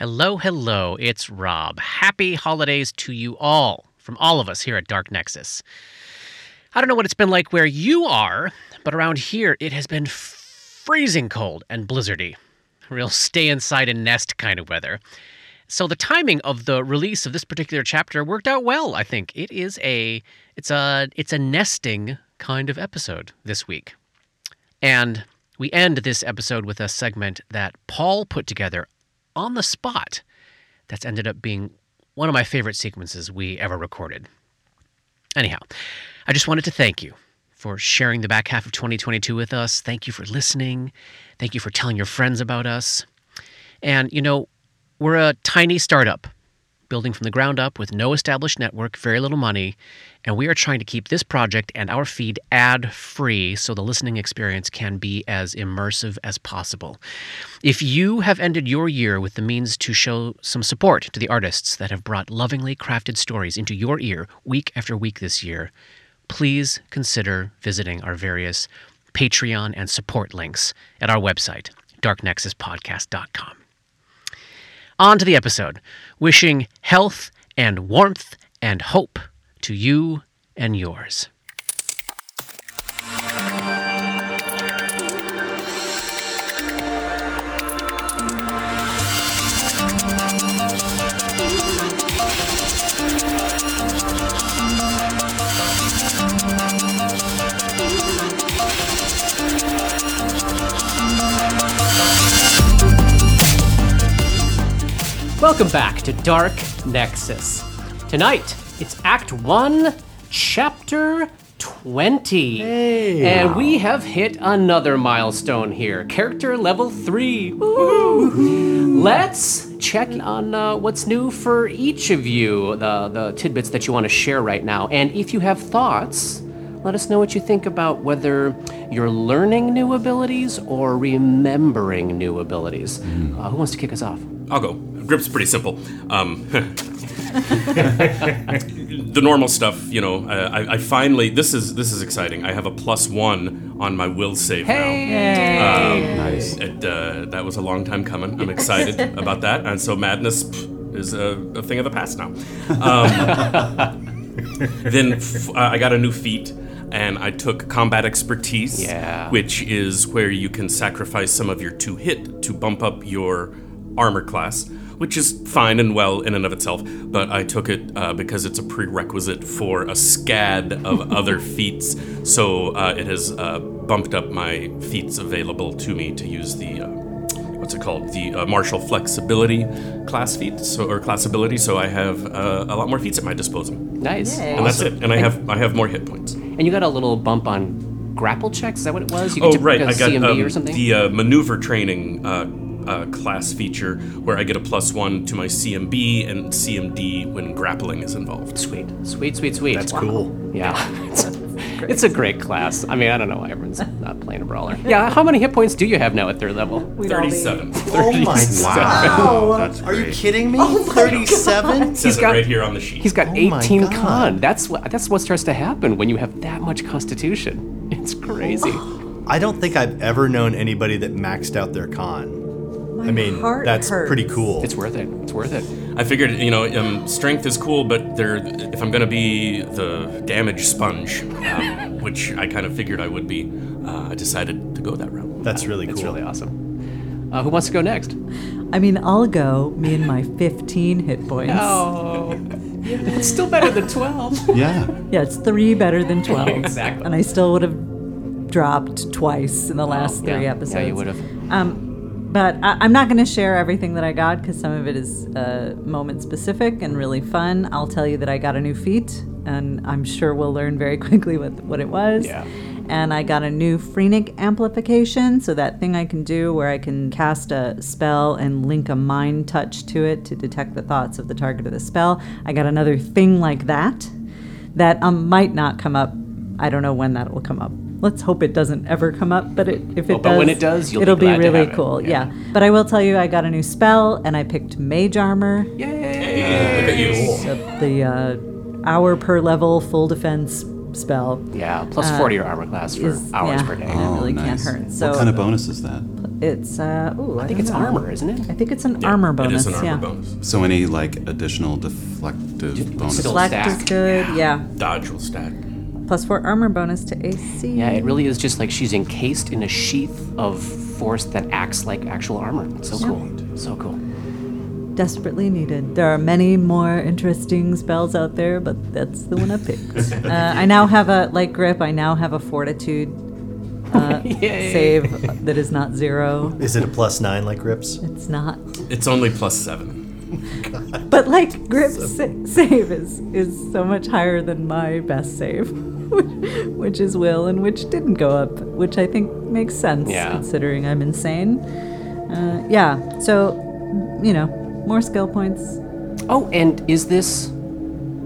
Hello, hello. It's Rob. Happy holidays to you all from all of us here at Dark Nexus. I don't know what it's been like where you are, but around here it has been freezing cold and blizzardy. Real stay inside and nest kind of weather. So the timing of the release of this particular chapter worked out well, I think. It is a it's a it's a nesting kind of episode this week. And we end this episode with a segment that Paul put together on the spot that's ended up being one of my favorite sequences we ever recorded. Anyhow, I just wanted to thank you for sharing the back half of 2022 with us. Thank you for listening. Thank you for telling your friends about us. And, you know, we're a tiny startup building from the ground up with no established network, very little money, and we are trying to keep this project and our feed ad free so the listening experience can be as immersive as possible. If you have ended your year with the means to show some support to the artists that have brought lovingly crafted stories into your ear week after week this year, please consider visiting our various Patreon and support links at our website, darknexuspodcast.com. On to the episode, wishing health and warmth and hope to you and yours. Welcome back to Dark Nexus. Tonight, it's Act 1, Chapter 20. And we have hit another milestone here. Character level 3. Woo! Let's check on uh, what's new for each of you, the, the tidbits that you want to share right now. And if you have thoughts, let us know what you think about whether you're learning new abilities or remembering new abilities. Uh, who wants to kick us off? I'll go. Grip's pretty simple. Um, the normal stuff, you know. Uh, I, I finally this is this is exciting. I have a plus one on my will save now. Um, Nice. It, uh, that was a long time coming. I'm excited about that, and so madness pff, is a, a thing of the past now. Um, then f- uh, I got a new feat, and I took combat expertise, Yeah. which is where you can sacrifice some of your two hit to bump up your armor class, which is fine and well in and of itself. But I took it uh, because it's a prerequisite for a scad of other feats, so uh, it has uh, bumped up my feats available to me to use the. Uh, What's it called? The uh, martial flexibility class feat, so or class ability. So I have uh, a lot more feats at my disposal, Nice. and Nice. that's it. And I have I have more hit points. And you got a little bump on grapple checks. Is that what it was? You Oh right, i got CMB um, or something. the uh, maneuver training uh, class feature where I get a plus one to my CMB and CMD when grappling is involved. sweet, sweet, sweet, sweet. That's cool. Yeah, it's, it's a great class. I mean, I don't know why everyone's not playing a brawler. Yeah, how many hit points do you have now at third level? Thirty-seven. Oh my Wow. That's Are you kidding me? Oh 37? Says it got- right here on the sheet. He's got Oh 18 con. That's what that's what starts to happen when you have that much constitution. It's crazy. I don't think I've ever known anybody that maxed out their con. I mean, heart that's hurts. pretty cool. It's worth it. It's worth it. I figured, you know, um, strength is cool, but there, if I'm gonna be the damage sponge, um, which I kind of figured I would be, uh, I decided to go that route. That's really cool. It's really awesome. Uh, who wants to go next? I mean, I'll go. Me and my 15 hit points. Oh, it's still better than 12. Yeah. Yeah, it's three better than 12. Exactly. And I still would have dropped twice in the last three yeah. episodes. Yeah, you would have. Um, but I, I'm not going to share everything that I got because some of it is uh, moment specific and really fun. I'll tell you that I got a new feat, and I'm sure we'll learn very quickly what, what it was. Yeah. And I got a new Phrenic amplification, so that thing I can do where I can cast a spell and link a mind touch to it to detect the thoughts of the target of the spell. I got another thing like that that um, might not come up. I don't know when that will come up. Let's hope it doesn't ever come up, but it, if it Well, does, but when it does, you'll be it'll be, glad to really have it. cool. Yeah. Yeah. But I will tell you, I got a new spell, and I picked Mage Armor, Look at you. the, the uh, hour per level full defense spell. Yeah, plus 40 your armor class for is- hours yeah, per day. It really nice. can't hurt. So what kind of bonus is that? It's uh, ooh, I, I think it's know. armor, isn't it? I think it's an armor bonus. It is an armor yeah. bonus. So any like additional deflective bonus? Still Select stack. is good. Yeah. Dodge will stack. Plus four armor bonus to AC. Yeah, it really is just like she's encased in a sheath of force that acts like actual armor. It's so cool. So cool. desperately needed. There are many more interesting spells out there, but that's the one I picked. uh, I now have a light grip. I now have a fortitude uh, save that is not zero. Is it a plus nine like grips? It's not. It's only plus seven. But like grip sa- save is is so much higher than my best save, which is will, and which didn't go up, which I think makes sense Yeah. considering I'm insane. Uh, yeah. So, you know, more skill points. Oh, and is this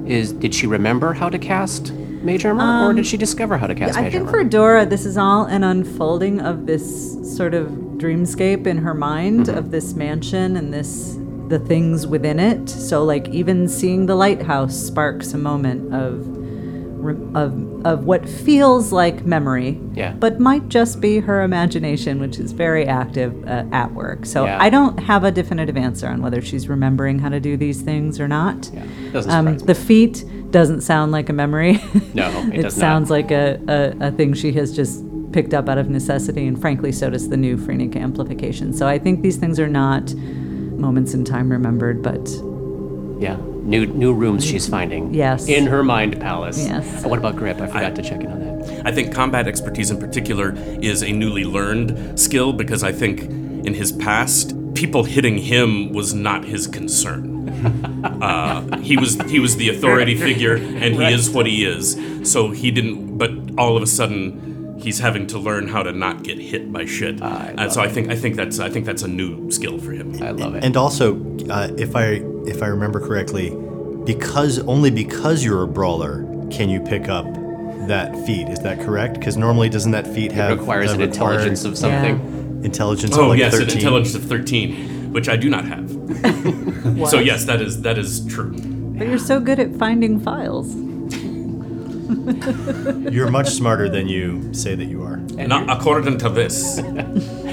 is did she remember how to cast mage armor, or did she discover how to cast Um, I mage think armor? for Dora, this is all an unfolding of this sort of dreamscape in her mind Mm-hmm. of this mansion and this the things within it. So like even seeing the lighthouse sparks a moment of of of what feels like memory, Yeah. but might just be her imagination, which is very active uh, at work. So Yeah. I don't have a definitive answer on whether she's remembering how to do these things or not. Yeah, doesn't Um, the feat doesn't sound like a memory. No, it it does not. sounds like a, a, a thing she has just picked up out of necessity, and frankly, so does the new Phrenic amplification. So I think these things are not moments in time remembered, but Yeah, new new rooms she's finding. Yes. In her mind palace. Yes. And what about grip? I forgot to check in on that. I think combat expertise in particular is a newly learned skill because I think in his past, people hitting him was not his concern. Uh, he was he was the authority figure, and he is what he is. So he didn't. But all of a sudden, he's having to learn how to not get hit by shit. and so I think I think that's I think that's a new skill for him. I love it. And also, uh, if I if I remember correctly, because only because you're a brawler can you pick up that feat. Is that correct? Because normally doesn't that feat it have requires uh, an intelligence of something. intelligence Oh of like yes, 13? an intelligence of thirteen, which I do not have. so yes, that is that is true. but you're so good at finding files. You're much smarter than you say that you are. Not according to this.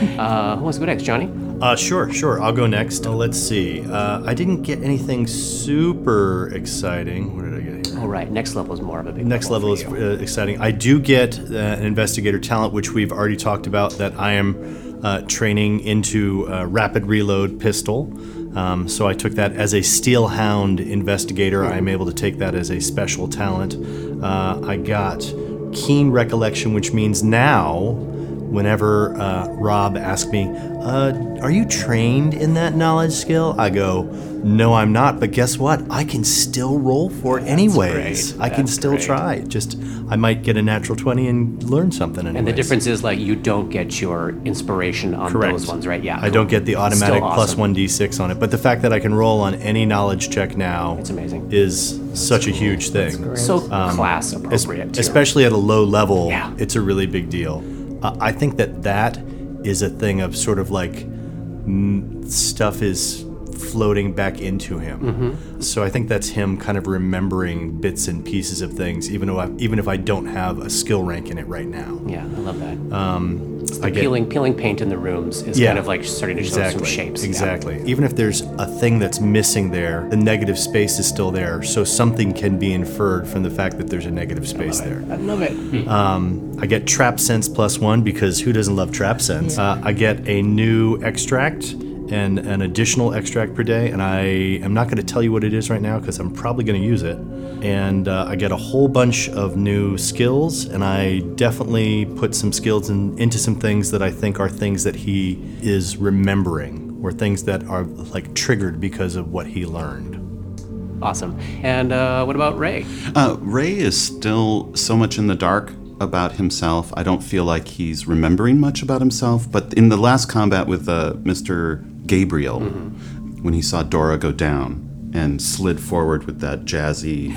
Uh, who wants to go next, Johnny? Uh, sure, sure. I'll go next. Uh, let's see. Uh, I didn't get anything super exciting. What did I get here? All right, next level is more of a big Next level for is you. uh, exciting. I do get uh, an investigator talent, which we've already talked about, that I am uh, training into uh, rapid reload pistol. Um, so I took that as a Steel Hound investigator. I am able to take that as a special talent. Uh, I got keen recollection, which means now, whenever uh, Rob asks me, uh, "Are you trained in that knowledge skill?" I go, "No, I'm not." But guess what? I can still roll for it anyways. great. I can That's still great. try. Just I might get a natural twenty and learn something. Anyways. And the difference is like you don't get your inspiration on Correct. those ones, right? Yeah. I don't get the automatic plus awesome. one d6 on it, but the fact that I can roll on any knowledge check now It's amazing. is such a huge thing. So class appropriate. too. especially at a low level, Yeah. it's a really big deal. I think that that is a thing of sort of like mm, stuff is floating back into him. Mm-hmm. So I think that's him kind of remembering bits and pieces of things, even though I, even if I don't have a skill rank in it right now. Yeah, I love that. I get peeling peeling paint in the rooms is Yeah. kind of like starting to show some shapes. Yeah. Exactly. Even if there's a thing that's missing there, the negative space is still there. So something can be inferred from the fact that there's a negative space there. I love it. I get trap sense plus one because who doesn't love trap sense? Uh, I get a new extract and an additional extract per day, and I am not going to tell you what it is right now because I'm probably going to use it. And uh, I get a whole bunch of new skills, and I definitely put some skills in, into some things that I think are things that he is remembering or things that are like triggered because of what he learned. Awesome. And uh, what about Ray? Uh, Ray is still so much in the dark about himself. I don't feel like he's remembering much about himself. But in the last combat with uh, Mr. Gabriel, when he saw Dora go down and slid forward with that jazzy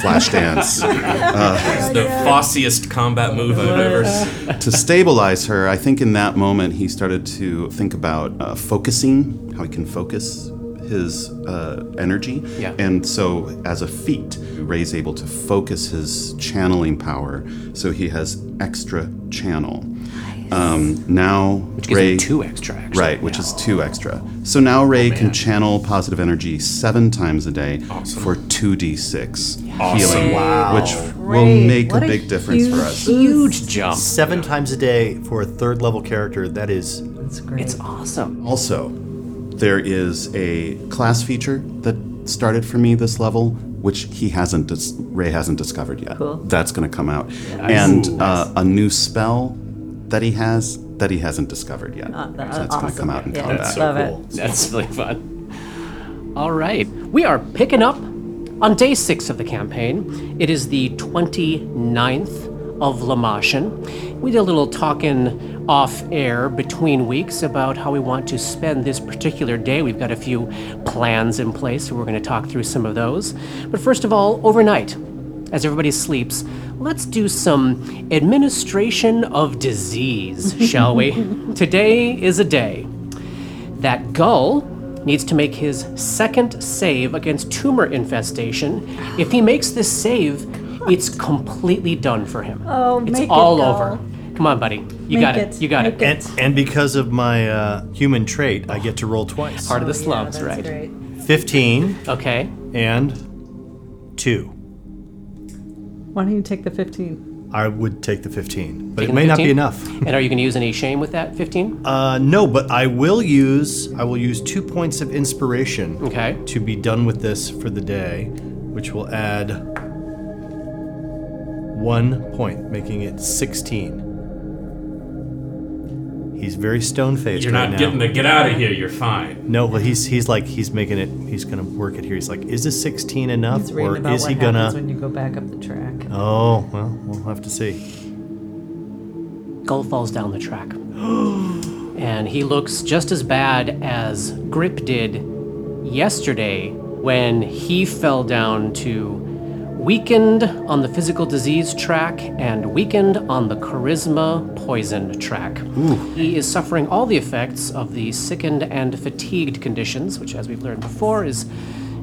flash dance It's the fossiest combat move I've ever seen. to stabilize her, I think in that moment he started to think about uh, focusing, how he can focus his uh, energy. Yeah. And so, as a feat, Ray's able to focus his channeling power, so he has extra channel. Um, now Which gives Ray him two extra, actually. Right, which is two extra. So now Ray can channel positive energy seven times a day for 2d6 healing, which will make What a a big difference for us. Huge jump. Seven times a day for a third level character. That is That's great. It's awesome. Also, there is a class feature that started for me this level, which he hasn't, dis- Ray hasn't discovered yet. Cool. That's going to come out, and uh, a new spell that he has that he hasn't discovered yet. Uh, so that's going to come out in Yeah, combat. that's so Love it. That's really fun. All right. We are picking up on day six of the campaign. It is the 29th of Lamashan. We did a little talking off air between weeks about how we want to spend this particular day. We've got a few plans in place, so we're going to talk through some of those. But first of all, overnight, as everybody sleeps, let's do some administration of disease, shall we? Today is a day that Gull needs to make his second save against tumor infestation. If he makes this save, it's completely done for him. Oh, it's make it, all Gull. over. Come on, buddy. You Make got it. it. You got Make it. and and because of my uh, human trait, I get to roll twice. Part of the Oh, yeah, slums, that's right? great. Fifteen Okay. and two. Why don't you take the 15? I would take the fifteen, but Taking it may the not be 15? enough. And are you going to use any shame with that 15? Uh, no, but I will use I will use two points of inspiration Okay. to be done with this for the day, which will add one point, making it sixteen. He's very stone faced now. You're right not now. getting the get out of here. You're fine. no, well, he's he's like he's making it. He's gonna work it here. He's like, is this sixteen enough, He's reading or about is what he happens gonna? when you go back up the track. Oh, well, we'll have to see. Gull falls down the track. and he looks just as bad as Grip did yesterday when he fell down to weakened on the physical disease track and weakened on the charisma poison track. He is suffering all the effects of the sickened and fatigued conditions, which, as we've learned before, is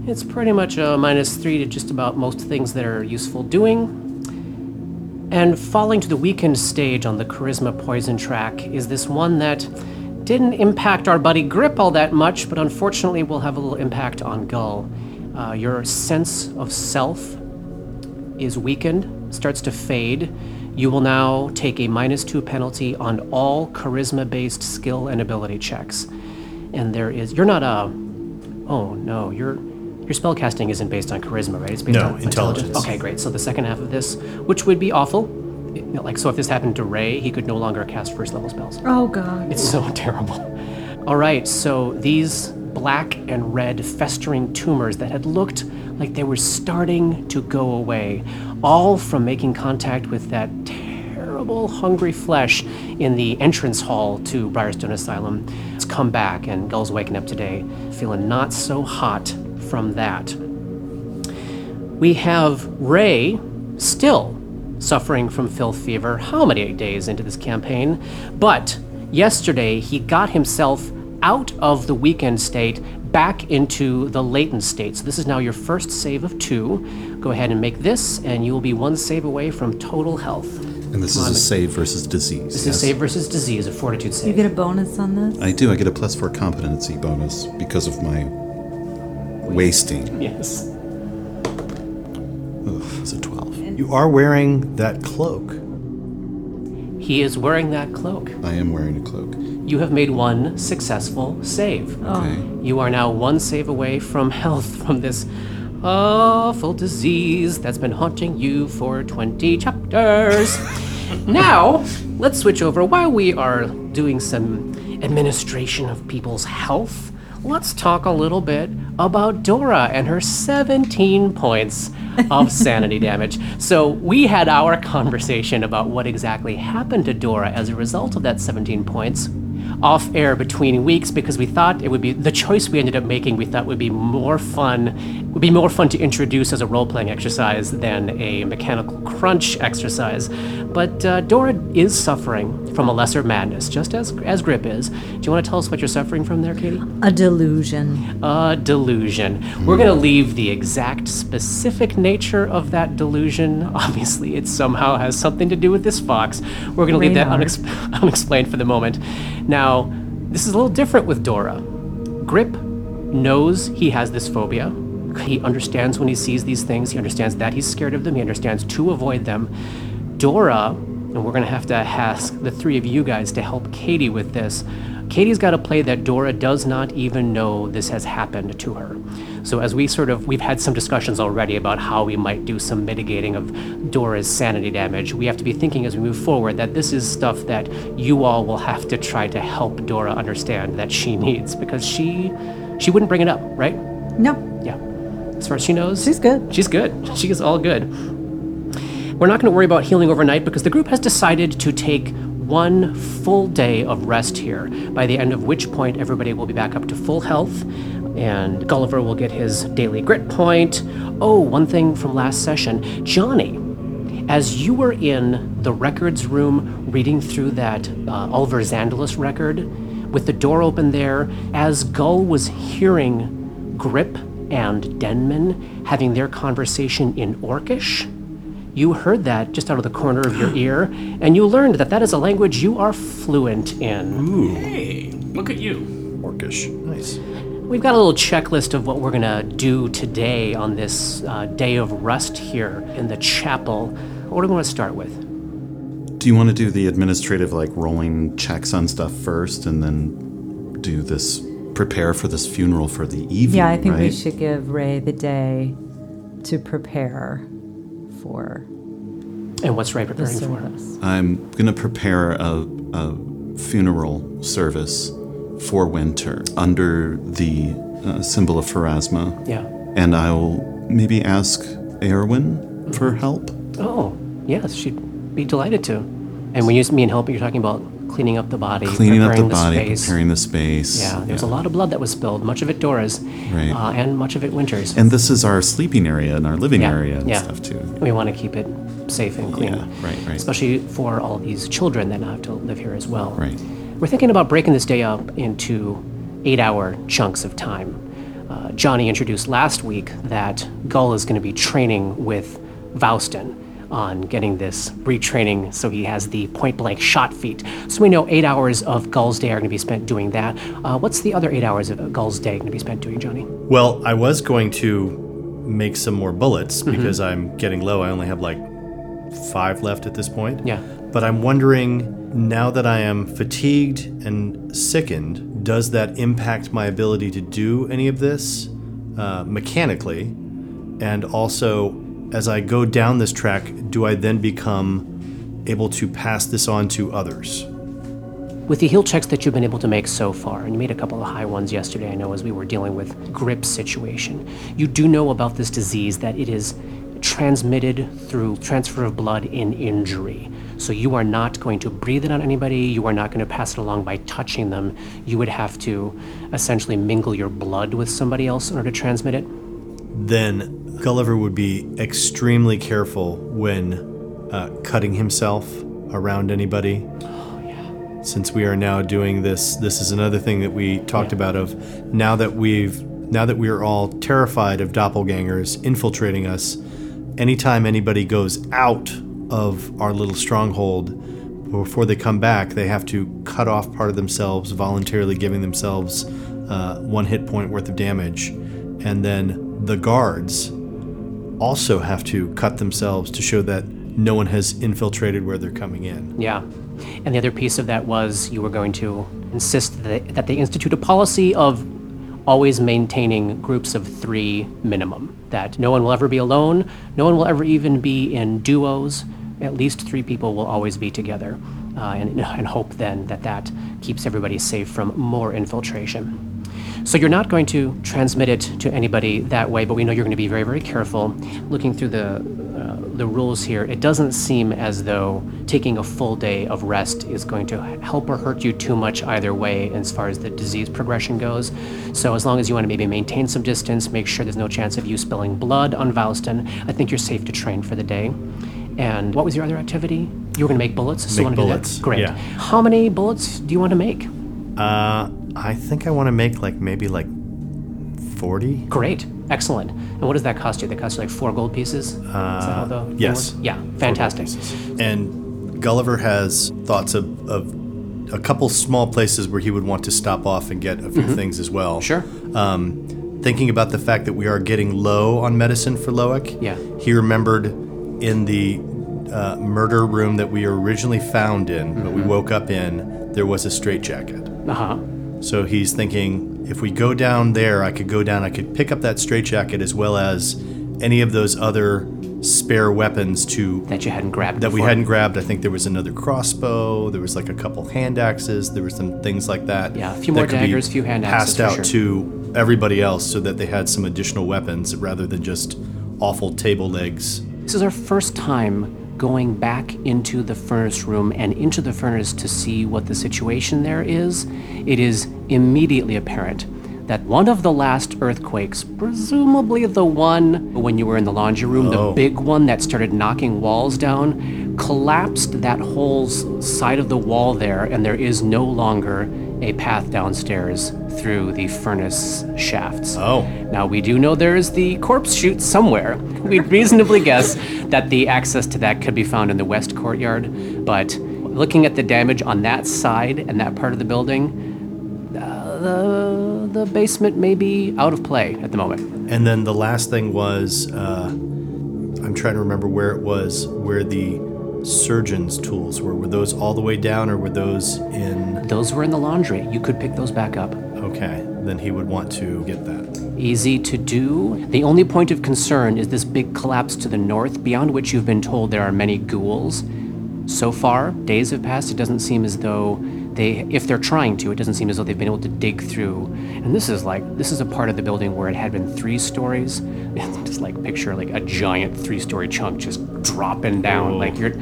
it's pretty much a minus three to just about most things that are useful doing. And falling to the weakened stage on the charisma poison track is this one that didn't impact our buddy Grip all that much, but unfortunately will have a little impact on Gull. Uh, your sense of self is weakened, starts to fade. You will now take a minus two penalty on all charisma based skill and ability checks. And there is, you're not a, oh no, your your spellcasting isn't based on charisma, right? It's based No, on intelligence. intelligence. Okay, great. So the second half of this, which would be awful, you know, like so if this happened to Ray, he could no longer cast first level spells. Oh, God. It's so terrible. All right, so these black and red festering tumors that had looked like they were starting to go away, all from making contact with that terrible hungry flesh in the entrance hall to Briarstone Asylum. It's come back, and Gull's waking up today feeling not so hot from that. We have Ray still suffering from filth fever. How many days into this campaign? But yesterday he got himself out of the weekend state back into the latent state. So this is now your first save of two. Go ahead and make this, and you will be one save away from total health. And this is a save versus disease. This is a save versus disease, a fortitude save. You get a bonus on this? I do. I get a plus four competency bonus because of my wasting. yes. Ugh, it's a 12. You are wearing that cloak. He is wearing that cloak. I am wearing a cloak. You have made one successful save. Okay. Oh. You are now one save away from health from this awful disease that's been haunting you for 20 chapters. now, let's switch over. While we are doing some administration of people's health, let's talk a little bit about Dora and her 17 points of sanity damage. So, we had our conversation about what exactly happened to Dora as a result of that 17 points. Off air between weeks because we thought it would be the choice we ended up making. We thought would be more fun, would be more fun to introduce as a role playing exercise than a mechanical crunch exercise. But uh, Dora is suffering from a lesser madness, just as as Grip is. Do you want to tell us what you're suffering from there, Katie? A delusion. A delusion. We're going to leave the exact specific nature of that delusion. Obviously, it somehow has something to do with this fox. We're going to leave that unex- unexplained for the moment. Now, this is a little different with Dora. Grip knows he has this phobia. He understands when he sees these things. He understands that he's scared of them. He understands to avoid them. Dora, and we're going to have to ask the three of you guys to help Katie with this. Katie's got to play that Dora does not even know this has happened to her. So as we sort of we've had some discussions already about how we might do some mitigating of Dora's sanity damage. We have to be thinking as we move forward that this is stuff that you all will have to try to help Dora understand that she needs because she she wouldn't bring it up, right? No, Yeah. As far as she knows, she's good. She's good. She is all good. We're not going to worry about healing overnight because the group has decided to take one full day of rest here, by the end of which point everybody will be back up to full health, and Gulliver will get his daily grit point. Oh, one thing from last session Johnny, as you were in the records room reading through that uh, Ulver Xandalus record, with the door open there, as Gull was hearing Grip and Denman having their conversation in Orcish, you heard that just out of the corner of your ear, and you learned that that is a language you are fluent in. Ooh. Hey, look at you. Orcish. Nice. We've got a little checklist of what we're gonna do today on this uh, day of rest here in the chapel. What do we want to start with? Do you want to do the administrative, like rolling checks on stuff first, and then do this, prepare for this funeral for the evening? Yeah, I think we should give Ray the day to prepare for And what's Ray preparing for? service. I'm gonna prepare a, a funeral service for Winter under the uh, symbol of Pharasma, Yeah. and I'll maybe ask Erwin for help. Oh, yes, she'd be delighted to. And when you mean help, you're talking about cleaning up the body, Cleaning up the preparing body, space. preparing the space. Yeah, there was a lot of blood that was spilled. Much of it Dora's, Right. uh, and much of it Winter's. And this is our sleeping area and our living Yeah, area and yeah. stuff too. we want to keep it safe and clean. Yeah, right, right. Especially for all these children that now have to live here as well. Right. We're thinking about breaking this day up into eight hour chunks of time. Uh, Johnny introduced last week that Gull is going to be training with Vouston on getting this retraining so he has the point blank shot feat. So we know eight hours of Gull's day are going to be spent doing that. Uh, what's the other eight hours of Gull's day going to be spent doing, Johnny? Well, I was going to make some more bullets because I'm getting low. I only have like five left at this point. Yeah. But I'm wondering now that I am fatigued and sickened, does that impact my ability to do any of this uh, mechanically? And also, as I go down this track, do I then become able to pass this on to others? With the heal checks that you've been able to make so far, and you made a couple of high ones yesterday, I know, as we were dealing with grip situation, you do know about this disease that it is transmitted through transfer of blood in injury. So you are not going to breathe it on anybody, you are not going to pass it along by touching them. You would have to essentially mingle your blood with somebody else in order to transmit it. then Gulliver would be extremely careful when uh, cutting himself around anybody. Since we are now doing this, this is another thing that we talked about. Of now that we've now that we are all terrified of doppelgangers infiltrating us, anytime anybody goes out of our little stronghold, before they come back, they have to cut off part of themselves, voluntarily giving themselves uh, one hit point worth of damage, and then the guards also have to cut themselves to show that no one has infiltrated where they're coming in. Yeah. And the other piece of that was you were going to insist that they, that they institute a policy of always maintaining groups of three minimum. That no one will ever be alone, no one will ever even be in duos. At least three people will always be together. Uh, and, and hope then that that keeps everybody safe from more infiltration. So you're not going to transmit it to anybody that way, but we know you're going to be very, very careful. Looking through the uh, the rules here, it doesn't seem as though taking a full day of rest is going to help or hurt you too much either way as far as the disease progression goes. So as long as you want to maybe maintain some distance, make sure there's no chance of you spilling blood on Valston, I think you're safe to train for the day. And what was your other activity? You were going to make bullets. So Make wanna do that? bullets, Great. yeah. How many bullets do you want to make? Uh, I think I want to make like maybe like 40. Great. Excellent. And what does that cost you? That costs you like four gold pieces? Is that how the yes. Yeah. Fantastic. And Gulliver has thoughts of, of a couple small places where he would want to stop off and get a few things as well. Sure. Um, thinking about the fact that we are getting low on medicine for Loic, Yeah. he remembered in the uh, murder room that we originally found in, but we woke up in, there was a straitjacket. Uh huh. So he's thinking, if we go down there, I could go down, I could pick up that straitjacket as well as any of those other spare weapons to That you hadn't grabbed. that we hadn't grabbed. I think there was another crossbow. There was like a couple hand axes. There were some things like that. Yeah, a few more daggers, a few hand axes passed out sure. to everybody else, so that they had some additional weapons rather than just awful table legs. This is our first time going back into the furnace room and into the furnace to see what the situation there is. It is immediately apparent that one of the last earthquakes, presumably the one when you were in the laundry room, the Oh. big one that started knocking walls down, collapsed that whole side of the wall there, and there is no longer a path downstairs through the furnace shafts. Oh. Now, we do know there is the corpse chute somewhere. We reasonably guess that the access to that could be found in the west courtyard, but looking at the damage on that side and that part of the building, uh, the, the basement may be out of play at the moment. And then the last thing was, uh, I'm trying to remember where it was, where the surgeon's tools were. Were those all the way down, or were those in? Those were in the laundry. You could pick those back up. Okay, then he would want to get that. Easy to do. The only point of concern is this big collapse to the north, beyond which you've been told there are many ghouls. So far, days have passed. It doesn't seem as though they, if they're trying to, it doesn't seem as though they've been able to dig through. And this is like, this is a part of the building where it had been three stories. just like picture like a giant three-story chunk just dropping down. Like you're,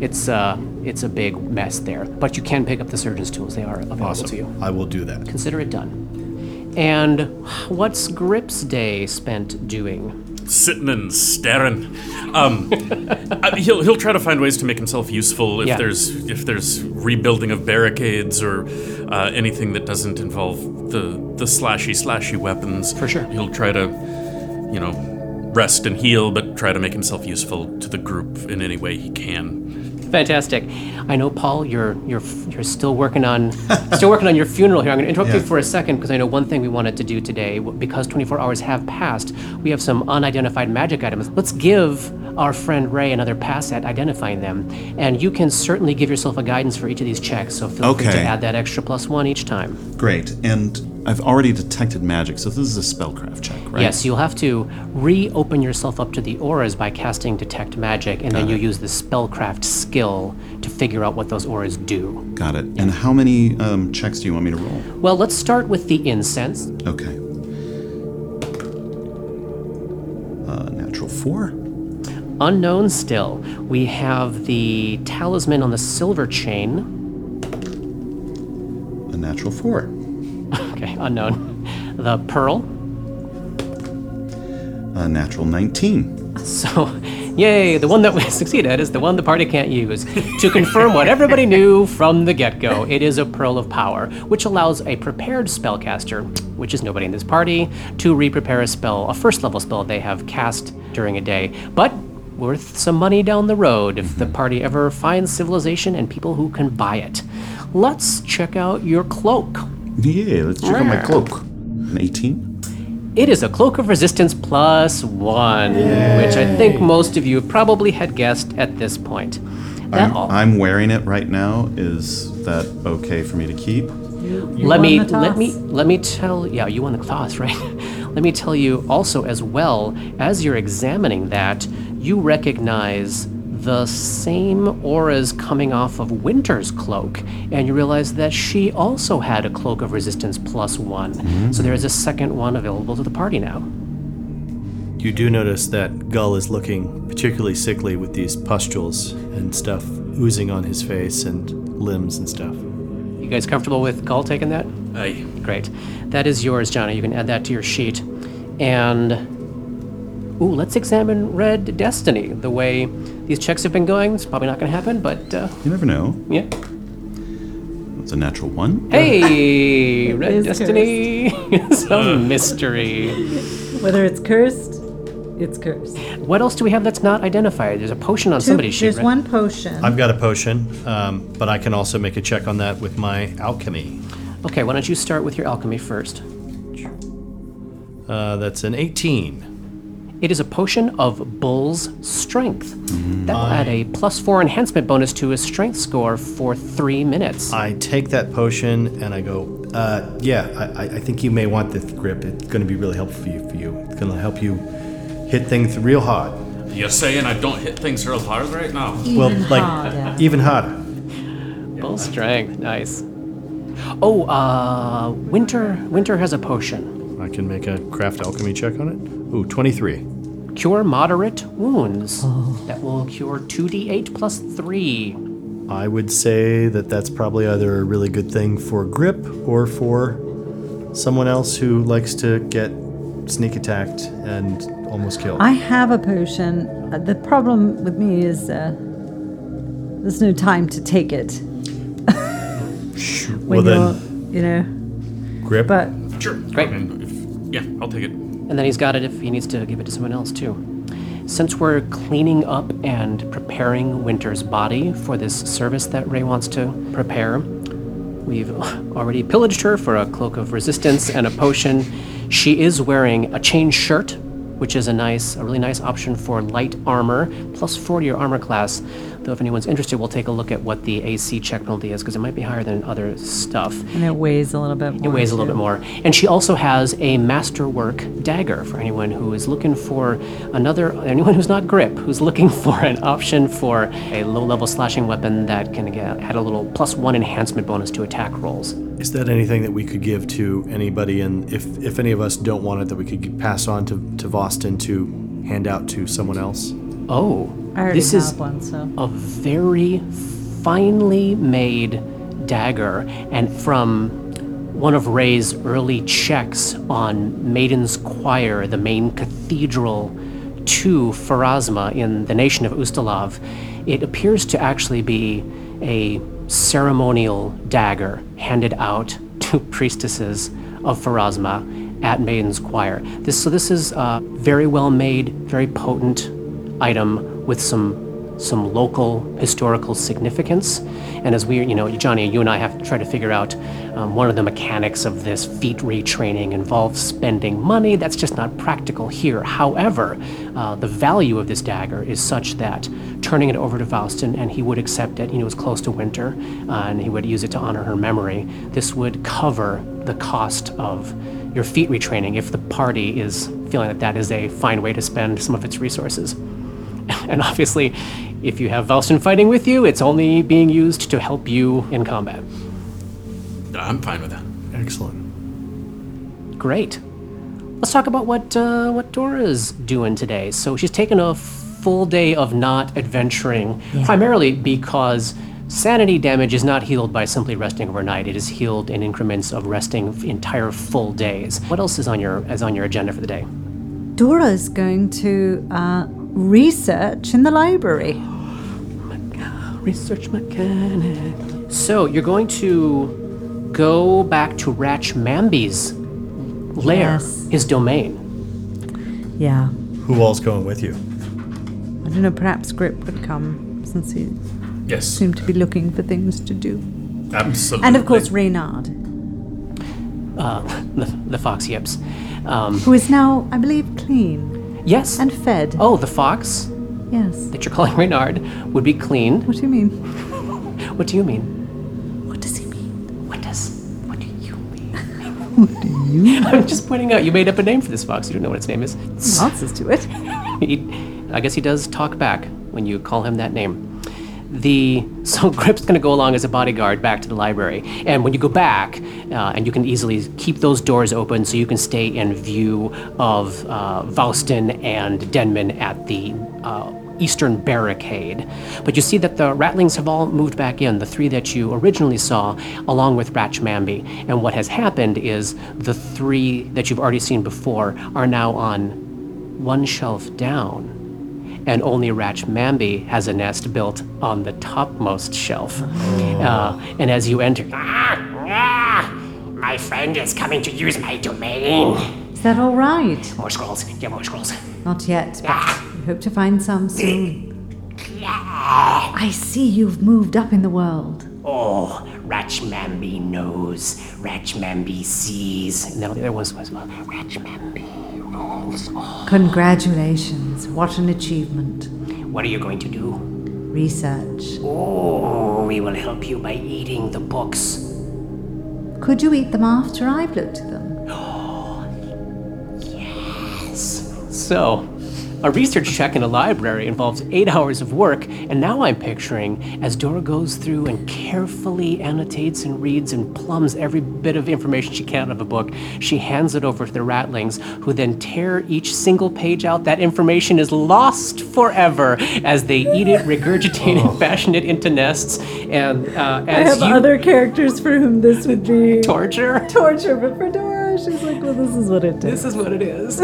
it's uh, it's a big mess there. But you can pick up the surgeon's tools. They are available to you. I will do that. Consider it done. And what's Grip's day spent doing? Sitting and staring. Um, uh, he'll he'll try to find ways to make himself useful if Yeah. there's if there's rebuilding of barricades or uh, anything that doesn't involve the the slashy slashy weapons. For sure. He'll try to, you know, rest and heal, but try to make himself useful to the group in any way he can. Fantastic. I know, Paul, you're you're you're still working on still working on your funeral here. I'm going to interrupt you for a second because I know one thing we wanted to do today. Because 24 hours have passed, we have some unidentified magic items. Let's give our friend Ray another pass at identifying them, and you can certainly give yourself a guidance for each of these checks. So feel free to add that extra plus one each time. Great. And I've already detected magic, so this is a spellcraft check, right? Yes, you'll have to reopen yourself up to the auras by casting Detect Magic, and then you use the spellcraft skill to figure out what those auras do. Got it. And how many um, checks do you want me to roll? Well, let's start with the incense. Okay. Uh, natural four. Unknown still. We have the talisman on the silver chain. A natural four. Okay, unknown. The pearl. A natural 19. So, yay, the one that we succeeded is the one the party can't use. to confirm what everybody knew from the get go, it is a Pearl of Power, which allows a prepared spellcaster, which is nobody in this party, to re prepare a spell, a first level spell they have cast during a day. But worth some money down the road if the mm-hmm. party ever finds civilization and people who can buy it. Let's check out your cloak. Yeah, let's check out my cloak. An 18. It is a Cloak of Resistance plus one, which I think most of you probably had guessed at this point. That I'm, all. I'm wearing it right now. Is that okay for me to keep? You let won me the let me let me tell yeah you won the toss right let me tell you also as well as you're examining that you recognize the same auras coming off of winter's cloak and you realize that she also had a cloak of resistance plus one mm-hmm. so there is a second one available to the party now You do notice that Gull is looking particularly sickly with these pustules and stuff oozing on his face and limbs and stuff. You guys comfortable with Gull taking that? Aye. Great. That is yours, Johnny. You can add that to your sheet. And ooh, let's examine Red Destiny. The way these checks have been going, it's probably not going to happen, but uh, You never know. yeah. It's a natural one. Hey, Red is Destiny. Some mystery. Whether it's cursed, it's cursed. What else do we have that's not identified? There's a potion on Two- somebody's sheet. there's right? one potion. I've got a potion, um, but I can also make a check on that with my alchemy. Okay, why don't you start with your alchemy first? Uh, that's an 18. It is a potion of Bull's Strength. That will add a plus four enhancement bonus to his strength score for three minutes. I take that potion and I go, uh, yeah, I, I- I think you may want this grip. It's going to be really helpful for you. For you. It's going to help you hit things real hard. You're saying I don't hit things real hard right now? well, like harder. even harder. Bull Strength, nice. Oh, uh, Winter. Winter has a potion. I can make a craft alchemy check on it. Ooh, 23. Cure moderate wounds. That will cure 2d8 plus 3. I would say that that's probably either a really good thing for grip or for someone else who likes to get sneak attacked and almost killed. I have a potion. Uh, the problem with me is uh, there's no time to take it. when well, you're, then, you know, grip. but Sure. Great. Yeah, I'll take it. And then he's got it if he needs to give it to someone else too. Since we're cleaning up and preparing Winter's body for this service that Ray wants to prepare, we've already pillaged her for a cloak of resistance and a potion. She is wearing a chain shirt, which is a nice, a really nice option for light armor, plus four to your armor class. Though if anyone's interested, we'll take a look at what the AC check penalty is because it might be higher than other stuff. and it weighs a little bit more. It weighs a little too. bit more. And she also has a masterwork dagger for anyone who is looking for another, anyone who's not grip, who's looking for an option for a low level slashing weapon that can get, add a little plus one enhancement bonus to attack rolls. Is that anything that we could give to anybody? And if, if any of us don't want it, that we could pass on to, to Voston to hand out to someone else? Oh, I already this is one, so a very finely made dagger, and from one of Ray's early checks on Maiden's Choir, the main cathedral to Pharasma in the nation of Ustalav, it appears to actually be a ceremonial dagger handed out to priestesses of Pharasma at Maiden's Choir. This, so this is a very well made, very potent item with some some local historical significance. And as we, you know, Johnny, you and I have to try to figure out um, one of the mechanics of this feat retraining involves spending money. That's just not practical here. However, uh, the value of this dagger is such that turning it over to Faustin and he would accept it. You know, it was close to winter, uh, and he would use it to honor her memory. This would cover the cost of your feat retraining if the party is feeling that that is a fine way to spend some of its resources. And obviously, if you have Valston fighting with you, it's only being used to help you in combat. I'm fine with that. Excellent. Great. Let's talk about what uh, what Dora's doing today. So she's taken a full day of not adventuring, primarily because sanity damage is not healed by simply resting overnight. It is healed in increments of resting entire full days. What else is on your is on your agenda for the day? Dora's going to uh, research in the library. Research mechanic. So you're going to go back to Ratch Mamby's lair, Yes. his domain. Yeah. Who all's going with you? I don't know, perhaps Grip would come since he Yes, seemed to be looking for things to do. absolutely. And of course, Reynard, Uh, the, the fox yips. Um, who is now, I believe, clean yes. and fed. oh, the fox Yes. that you're calling Reynard would be clean. What do you mean? What do you mean? What does he mean? What does? What do you mean? what do you? I'm just pointing out. You made up a name for this fox. You don't know what its name is. Answers to it. he, I guess he does talk back when you call him that name. The so Grip's going to go along as a bodyguard back to the library, and when you go back, uh, and you can easily keep those doors open so you can stay in view of uh, and Denman at the uh, eastern barricade. But you see that the ratlings have all moved back in, the three that you originally saw, along with Ratchmambi. And what has happened is the three that you've already seen before are now on one shelf down. And only Ratchmambi has a nest built on the topmost shelf. Oh. Uh, and as you enter, ah, ah, My friend is coming to use my domain. Is that all right? More scrolls. Get more scrolls. Not yet, but ah. we hope to find some eh. soon. I see you've moved up in the world. Oh, Ratchmambi knows. Ratchmambi sees. now the other one's was well. Ratchmambi rules. Oh, Congratulations. What an achievement. what are you going to do? Research. Oh, we will help you by eating the books. Could you eat them after I've looked at them? Oh, Yes. So, a research check in a library involves eight hours of work, and now I'm picturing as Dora goes through and carefully annotates and reads and plumbs every bit of information she can out of a book, she hands it over to the ratlings, who then tear each single page out. That information is lost forever as they eat it, regurgitate it, fashion it into nests, and uh, I have you other characters for whom this would be torture. torture, but for Dora, she's like, well, this is what it is. This is. is what it is.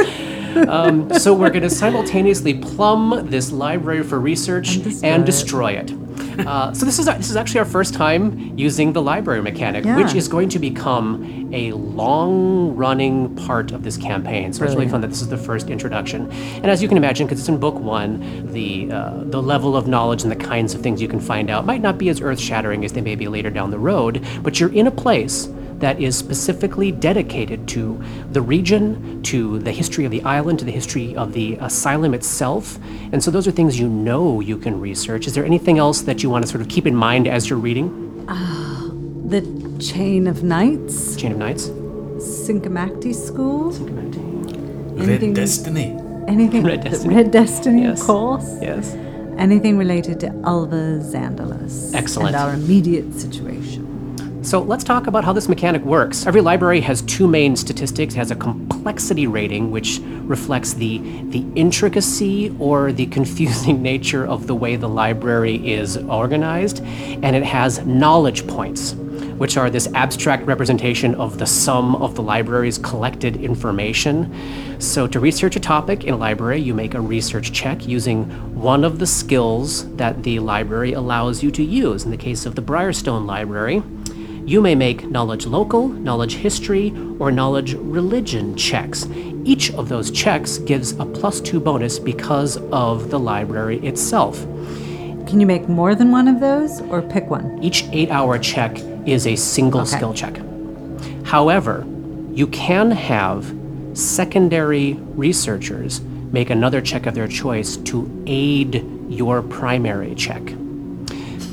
Um, so we're going to simultaneously plumb this library for research and destroy it. Uh, so this is this is actually our first time using the library mechanic, which is going to become a long-running part of this campaign. So it's really fun that this is the first introduction. And as you can imagine, because it's in book one, the uh, the level of knowledge and the kinds of things you can find out might not be as earth-shattering as they may be later down the road. But you're in a place that is specifically dedicated to the region, to the history of the island, to the history of the asylum itself. And so those are things you know you can research. Is there anything else that you want to sort of keep in mind as you're reading? Uh, the Chain of Knights, Chain of Knights? Sincomakti School, Red Anything- Destiny. anything. Red Destiny. Red Destiny, Yes. of course. Yes. Anything related to Alva Xandalas. Excellent. And our immediate situation. So let's talk about how this mechanic works. Every library has two main statistics. It has a complexity rating, which reflects the the intricacy or the confusing nature of the way the library is organized, and it has knowledge points, which are this abstract representation of the sum of the library's collected information. So to research a topic in a library, you make a research check using one of the skills that the library allows you to use. In the case of the Briarstone Library, you may make knowledge local, knowledge history, or knowledge religion checks. Each of those checks gives a plus two bonus because of the library itself. Can you make more than one of those or pick one? Each eight hour check is a single Okay. skill check. However, you can have secondary researchers make another check of their choice to aid your primary check.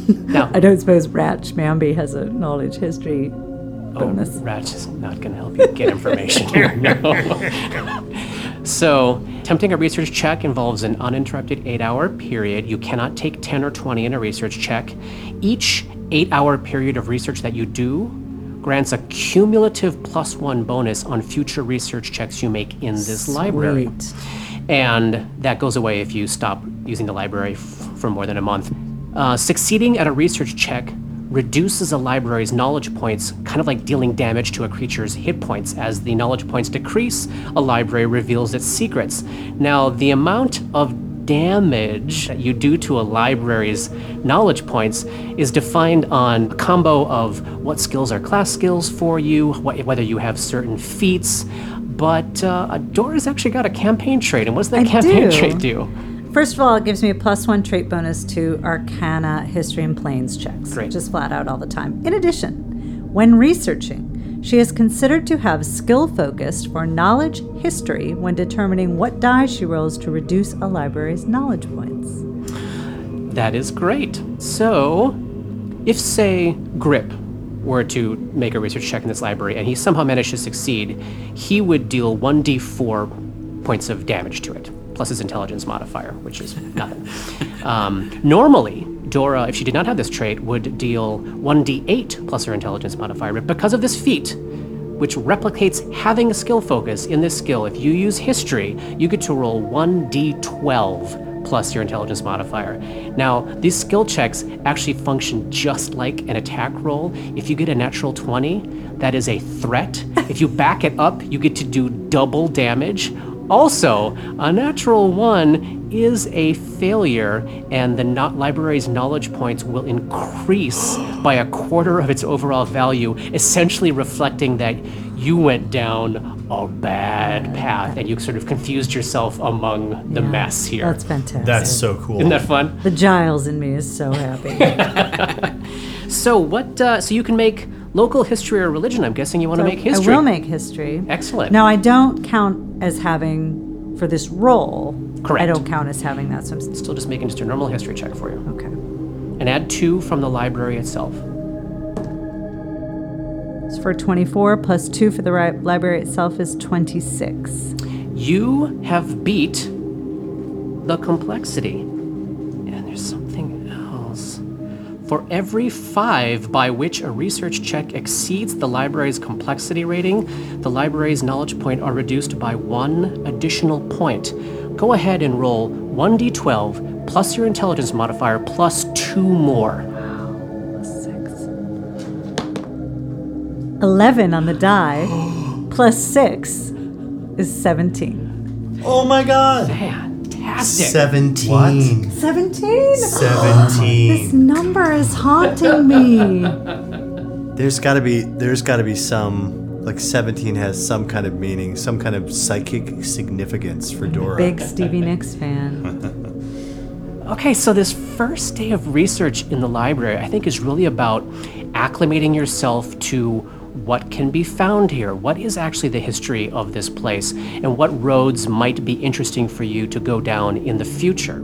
Now, I don't suppose Ratch Mamby has a knowledge history oh, bonus. Oh, Ratch is not going to help you get information here. No. so, attempting a research check involves an uninterrupted eight hour period. You cannot take 10 or 20 in a research check. Each eight hour period of research that you do grants a cumulative plus one bonus on future research checks you make in this library. And that goes away if you stop using the library f- for more than a month. Uh, succeeding at a research check reduces a library's knowledge points, kind of like dealing damage to a creature's hit points. As the knowledge points decrease, a library reveals its secrets. Now, the amount of damage that you do to a library's knowledge points is defined on a combo of what skills are class skills for you, what, whether you have certain feats. But uh, Dora's actually got a campaign trait, and what's that I campaign do. trait do? First of all, it gives me a plus one trait bonus to Arcana, History, and Planes checks. Great. Just flat out all the time. In addition, when researching, she is considered to have skill focused for knowledge history when determining what die she rolls to reduce a library's knowledge points. That is great. So, if, say, Grip were to make a research check in this library and he somehow managed to succeed, he would deal 1d4 points of damage to it, plus his intelligence modifier, which is nothing. um, normally, Dora, if she did not have this trait, would deal 1d8 plus her intelligence modifier. But because of this feat, which replicates having a skill focus in this skill, if you use history, you get to roll 1d12 plus your intelligence modifier. Now, these skill checks actually function just like an attack roll. If you get a natural 20, that is a threat. if you back it up, you get to do double damage. Also, a natural one is a failure, and the not library's knowledge points will increase by a quarter of its overall value, essentially reflecting that you went down a bad path and you sort of confused yourself among the mess here. That's fantastic. That's so cool. Isn't that fun? the Giles in me is so happy. So what? Uh, so you can make local history or religion. I'm guessing you want to make history. I will make history. Excellent. Now I don't count as having for this role. Correct. I don't count as having that. So I'm Still just making just a normal history check for you, okay. and add two from the library itself. It's for 24 plus two for the library itself is 26. You have beat the complexity. For every five by which a research check exceeds the library's complexity rating, the library's knowledge point are reduced by one additional point. Go ahead and roll 1d12 plus your intelligence modifier plus two more. Six. 11 on the die plus six is 17. Oh my god! Fantastic. 17. 17? 17. This number is haunting me. There's got to be there's got to be some like 17 has some kind of meaning, some kind of psychic significance for Dora. Big Stevie Nicks fan. Okay, so this first day of research in the library, I think, is really about acclimating yourself to what can be found here. What is actually the history of this place, and what roads might be interesting for you to go down in the future.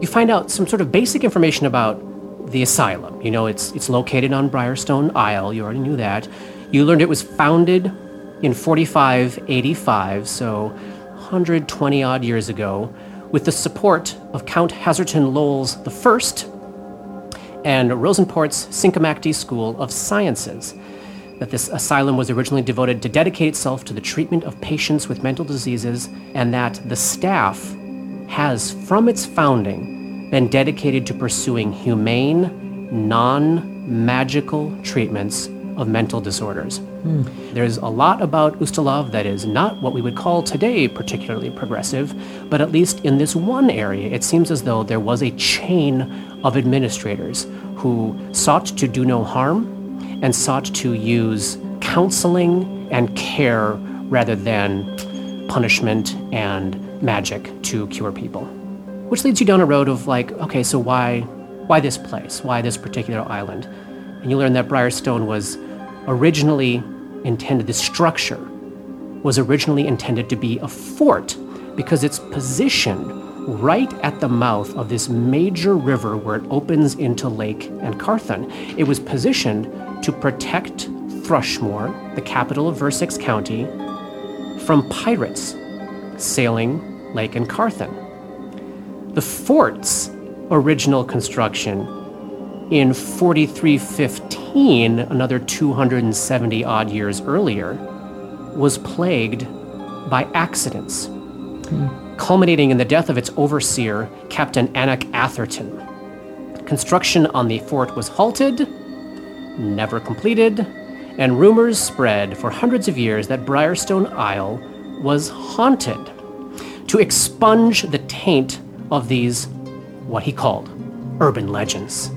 You find out some sort of basic information about the asylum. You know, it's it's located on Briarstone Isle. You already knew that. You learned it was founded in 4585, so 120 odd years ago, with the support of Count Haserton Lowls I and Rozenport's Sincomakti School of Sciences. That this asylum was originally devoted to dedicate itself to the treatment of patients with mental diseases, and that the staff has, from its founding, been dedicated to pursuing humane, non magical treatments of mental disorders. Hmm. There's a lot about Ustalav that is not what we would call today particularly progressive, but at least in this one area, it seems as though there was a chain of administrators who sought to do no harm and sought to use counseling and care rather than punishment and magic to cure people. Which leads you down a road of like, okay, so why why this place? Why this particular island? And you learn that Briarstone was originally intended, this structure was originally intended to be a fort because it's positioned right at the mouth of this major river where it opens into Lake Encarthan. It was positioned to protect Thrushmoor, the capital of Versex County, from pirates sailing Lake Encarthan. The fort's original construction in 4315, another 270 odd years earlier, was plagued by accidents, hmm. Culminating in the death of its overseer, Captain Anak Atherton. Construction on the fort was halted, never completed, and rumors spread for hundreds of years that Briarstone Isle was haunted to expunge the taint of these, what he called, urban legends.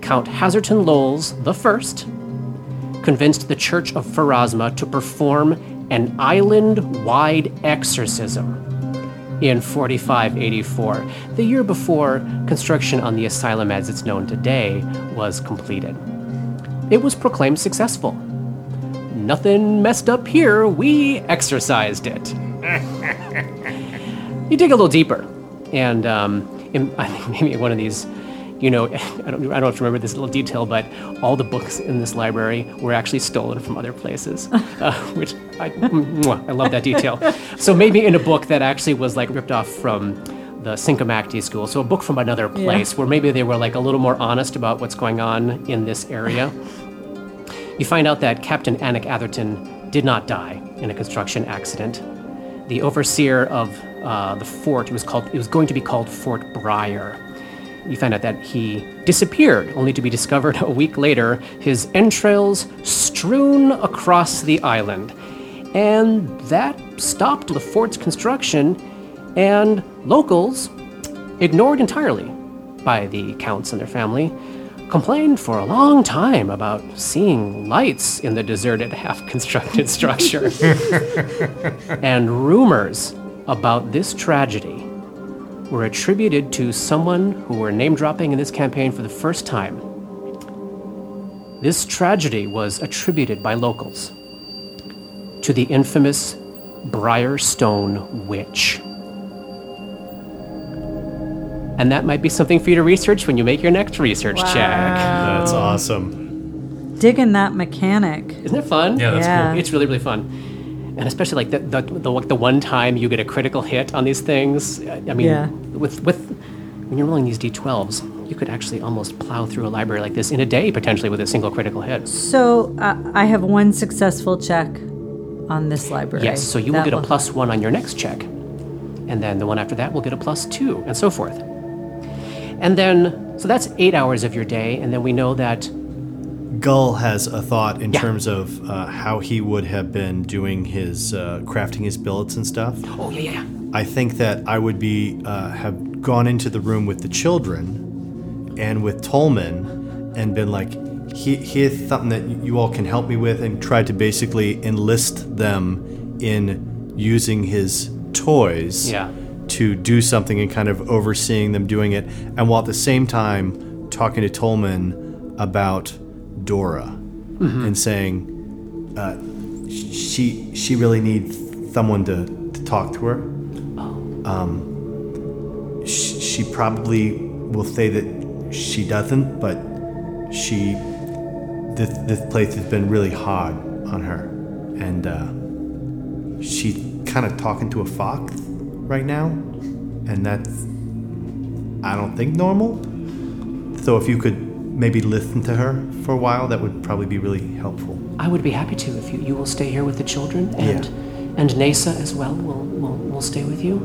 Count Haserton the First convinced the Church of Pharasma to perform an island-wide exorcism in 4584, the year before construction on the asylum as it's known today was completed. It was proclaimed successful. Nothing messed up here, we exercised it. you dig a little deeper, and um, in, I think maybe one of these, you know, I don't, I don't have to remember this little detail, but all the books in this library were actually stolen from other places, uh, which I, mwah, I love that detail. So maybe in a book that actually was like ripped off from the Sincomakti school, so a book from another place where maybe they were like a little more honest about what's going on in this area. you find out that Captain Anik Atherton did not die in a construction accident. The overseer of uh, the fort it was called it was going to be called Fort Briar. You find out that he disappeared, only to be discovered a week later, his entrails strewn across the island. And that stopped the fort's construction, and locals, ignored entirely by the counts and their family, complained for a long time about seeing lights in the deserted, half constructed structure. and rumors about this tragedy were attributed to someone who we're name dropping in this campaign for the first time. This tragedy was attributed by locals to the infamous Briarstone Witch. And that might be something for you to research when you make your next research check. That's awesome. Digging that mechanic. Isn't it fun? Yeah, that's Yeah. It's really, really fun. And especially like the, the, the, the one time you get a critical hit on these things. I mean, Yeah. with, with when you're rolling these d12s, you could actually almost plow through a library like this in a day potentially with a single critical hit. So uh, I have one successful check on this library. Yes, so you will get a plus one on your next check. And then the one after that will get a plus two, and so forth. And then, so that's eight hours of your day, and then we know that Gull has a thought in Yeah. terms of uh, how he would have been doing his uh, crafting his billets and stuff. Oh yeah, yeah. I think that I would be uh, have gone into the room with the children and with Tolman and been like, "He- "Here's something that you all can help me with," and tried to basically enlist them in using his toys Yeah. to do something and kind of overseeing them doing it, and while at the same time talking to Tolman about Dora and saying, uh, she she really needs someone to, to talk to her. Um, she, she probably will say that she doesn't, but she this this place has been really hard on her, and uh, she's kind of talking to a fox right now, and that's I don't think normal. So if you could maybe listen to her for a while, that would probably be really helpful. I would be happy to if you, you will stay here with the children and and Nasa as well will will, will stay with you.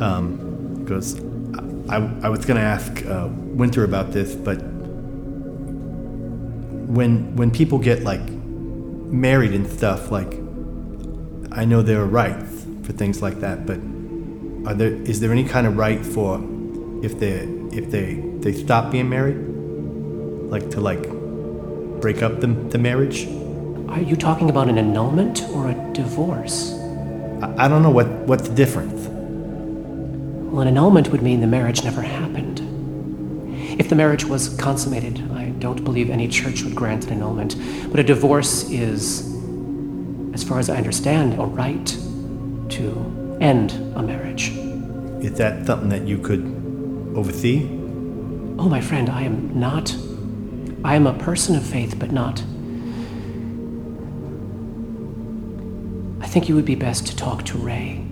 Um, Because I, I was going to ask uh, Winter about this, but when when people get like married and stuff, like I know there are rights for things like that, but are there is there any kind of right for if they if they they stop being married, like to like break up the, the marriage? Are you talking about an annulment or a divorce? I, I don't know what what's the difference. Well, an annulment would mean the marriage never happened. If the marriage was consummated, I don't believe any church would grant an annulment. But a divorce is, as far as I understand, a right to end a marriage. Is that something that you could oversee? Oh, my friend, I am not. I am a person of faith, but not. I think you would be best to talk to Ray.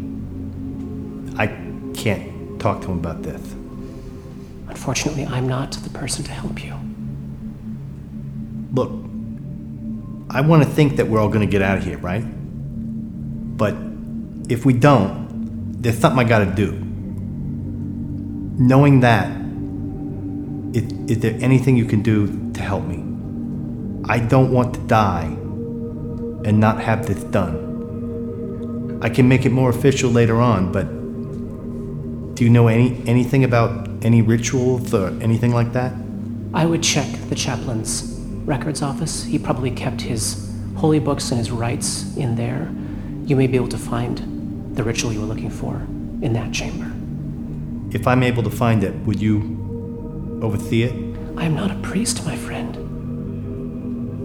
I can't talk to him about this. Unfortunately, I'm not the person to help you. Look, I want to think that we're all going to get out of here, right? But if we don't, there's something I got to do. Knowing that, is, is there anything you can do to help me? I don't want to die and not have this done. I can make it more official later on, but do you know any anything about any rituals or anything like that? I would check the chaplain's records office. He probably kept his holy books and his rites in there. You may be able to find the ritual you were looking for in that chamber. If I'm able to find it, would you oversee it? I am not a priest, my friend.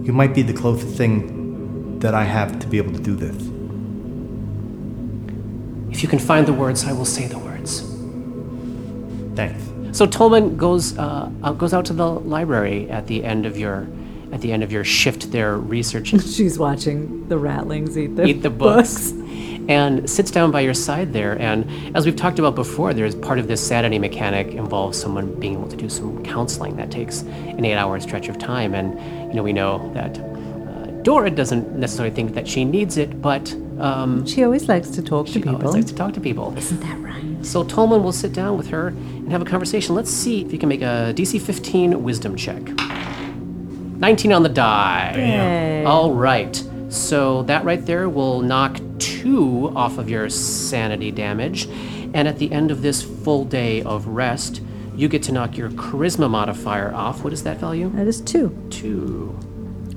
You might be the closest thing that I have to be able to do this. If you can find the words, I will say the words. Thanks. So Tolman goes uh, uh, goes out to the library at the end of your at the end of your shift there researching She's watching the ratlings eat the, eat the books. And sits down by your side there. And as we've talked about before, there's part of this sanity mechanic involves someone being able to do some counseling that takes an eight-hour stretch of time. And you know, we know that uh, Dora doesn't necessarily think that she needs it, but um, She always likes to talk to people. she always likes to talk to people. Isn't that right? So Tolman will sit down with her and have a conversation. Let's see if you can make a DC 15 wisdom check. 19 on the die. All right. So that right there will knock two off of your sanity damage. And at the end of this full day of rest, you get to knock your charisma modifier off. What is that value? That is two. Two.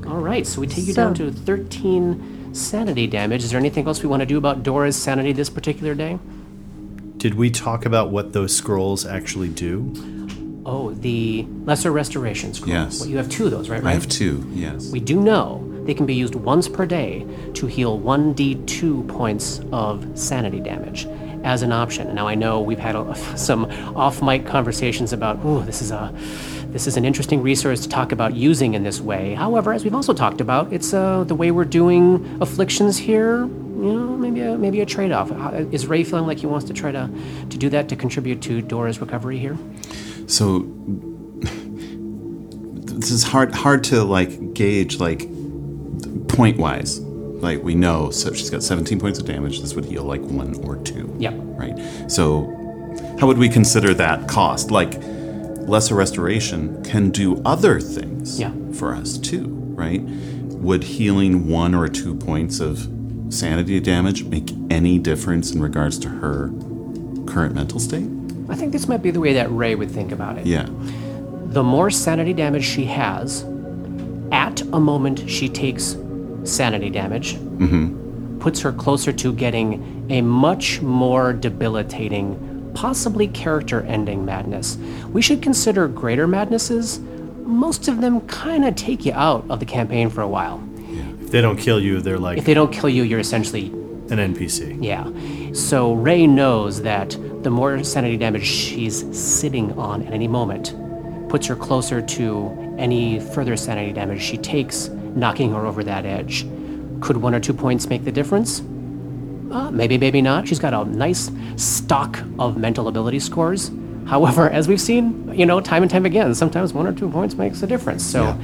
All right. So we take you So- down to 13 sanity damage. Is there anything else we want to do about Dora's sanity this particular day? Did we talk about what those scrolls actually do? Oh, the lesser restoration scroll. Yes. Well, you have two of those, right? I Ryan? have two, yes. We do know they can be used once per day to heal 1d2 points of sanity damage as an option. Now I know we've had a, some off-mic conversations about, ooh, this is a this is an interesting resource to talk about using in this way. However, as we've also talked about, it's uh, the way we're doing afflictions here. You know, maybe a, maybe a trade-off. Is Ray feeling like he wants to try to to do that to contribute to Dora's recovery here? So this is hard hard to like gauge like point wise. Like we know so she's got 17 points of damage. This would heal like one or two. Yep. Right. So how would we consider that cost? Like lesser restoration can do other things Yeah. for us too, right? Would healing one or two points of sanity damage make any difference in regards to her current mental state? I think this might be the way that Ray would think about it. Yeah. the more sanity damage she has, at a moment she takes sanity damage, mm-hmm. puts her closer to getting a much more debilitating, possibly character ending madness. We should consider greater madnesses. Most of them kind of take you out of the campaign for a while. If they don't kill you, they're like If they don't kill you, you're essentially an NPC. yeah. So Ray knows that the more sanity damage she's sitting on at any moment puts her closer to any further sanity damage she takes, knocking her over that edge. Could one or two points make the difference? Uh, maybe, maybe not. She's got a nice stock of mental ability scores. However, as we've seen, you know, time and time again, sometimes one or two points makes a difference. So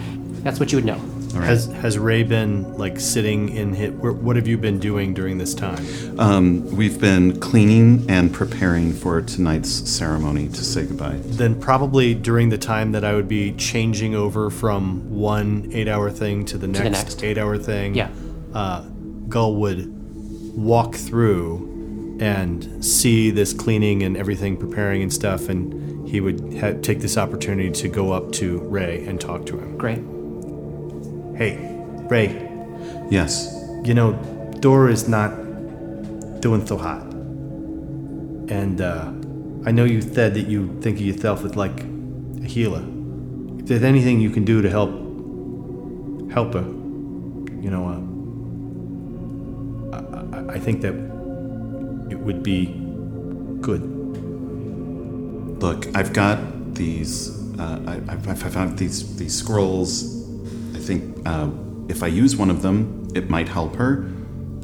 that's what you would know. Has has Ray been like sitting in hit? What have you been doing during this time? Um, we've been cleaning and preparing for tonight's ceremony to say goodbye. Then probably during the time that I would be changing over from one eight-hour thing to the next, next. eight-hour thing. Yeah. Uh, Gull would walk through and see this cleaning and everything preparing and stuff, and he would ha- take this opportunity to go up to Ray and talk to him. Great. Hey, Ray, Yes. you know, Dora is not doing so hot. And uh, I know you said that you think of yourself as like a healer. If there's anything you can do to help help her, you know, uh, I, I, I think that it would be good. Look, I've got these. Uh, I, I've, I've found these these scrolls. I think uh, if I use one of them, it might help her.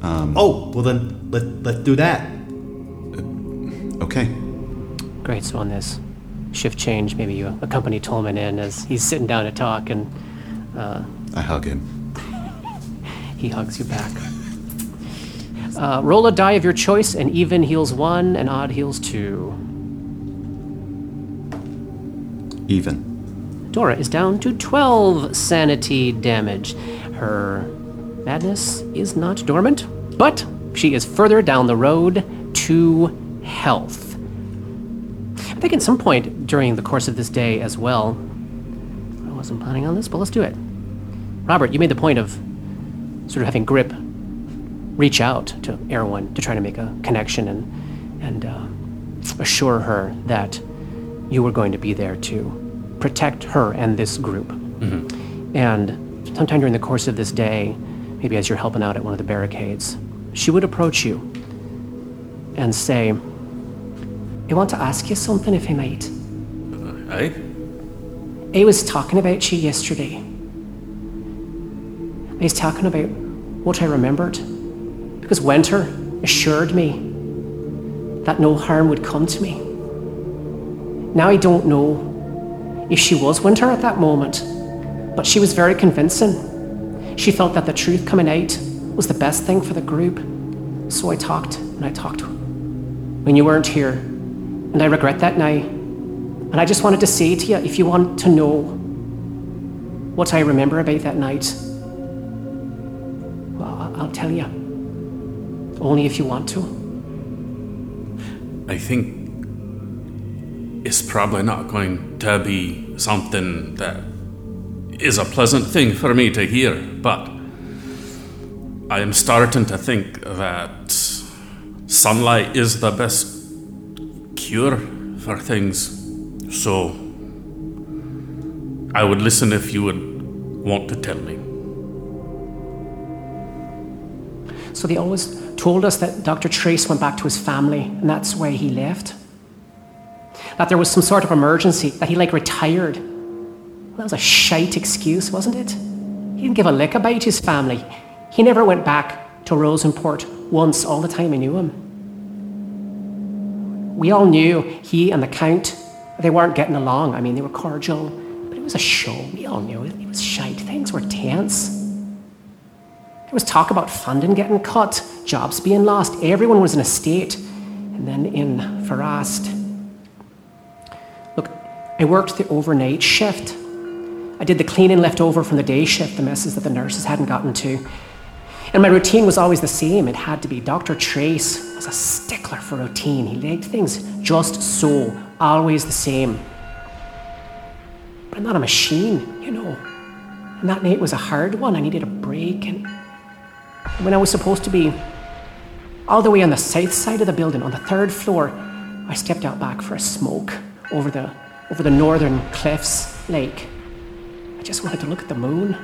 Oh, well then let let's do that. Okay. Great. So on this shift change, maybe you accompany Tolman in as he's sitting down to talk, and uh, I hug him. he hugs you back. Uh, roll a die of your choice. and even heals one, and odd heals two. Even. Dora is down to 12 sanity damage. Her madness is not dormant, but she is further down the road to health. I think at some point during the course of this day as well, I wasn't planning on this, but let's do it. Robert, you made the point of sort of having Grip reach out to Erwin to try to make a connection and, and uh, assure her that you were going to be there to protect her and this group. Mm-hmm. And sometime during the course of this day, maybe as you're helping out at one of the barricades, she would approach you and say, I want to ask you something, if I might. Uh, aye? I was talking about you yesterday. I was talking about what I remembered. Because winter, assured me that no harm would come to me. Now I don't know if she was Winter at that moment, but she was very convincing. She felt that the truth coming out was the best thing for the group. So I talked and I talked when you weren't here, and I regret that now. And I just wanted to say to you if you want to know what I remember about that night, well, I'll tell you. Only if you want to. I think it's probably not going to be something that is a pleasant thing for me to hear, but I am starting to think that sunlight is the best cure for things. So I would listen if you would want to tell me. So they always told us that Dr. Trace went back to his family, and that's where he left. That there was some sort of emergency, that he like retired. Well, that was a shite excuse, wasn't it? He didn't give a lick about his family. He never went back to Rozenport once all the time I knew him. We all knew he and the Count, they weren't getting along. I mean, they were cordial, but it was a show. We all knew it. It was shite. Things were tense. There was talk about funding getting cut, jobs being lost. Everyone was in a state. And then in Pharast. I worked the overnight shift. I did the cleaning left over from the day shift, the messes that the nurses hadn't gotten to. And my routine was always the same. It had to be. Dr. Trace was a stickler for routine. He liked things just so, always the same. But I'm not a machine, you know. And that night was a hard one. I needed a break. And when I was supposed to be all the way on the south side of the building, on the third floor, I stepped out back for a smoke over the, over the northern cliffs lake. I just wanted to look at the moon.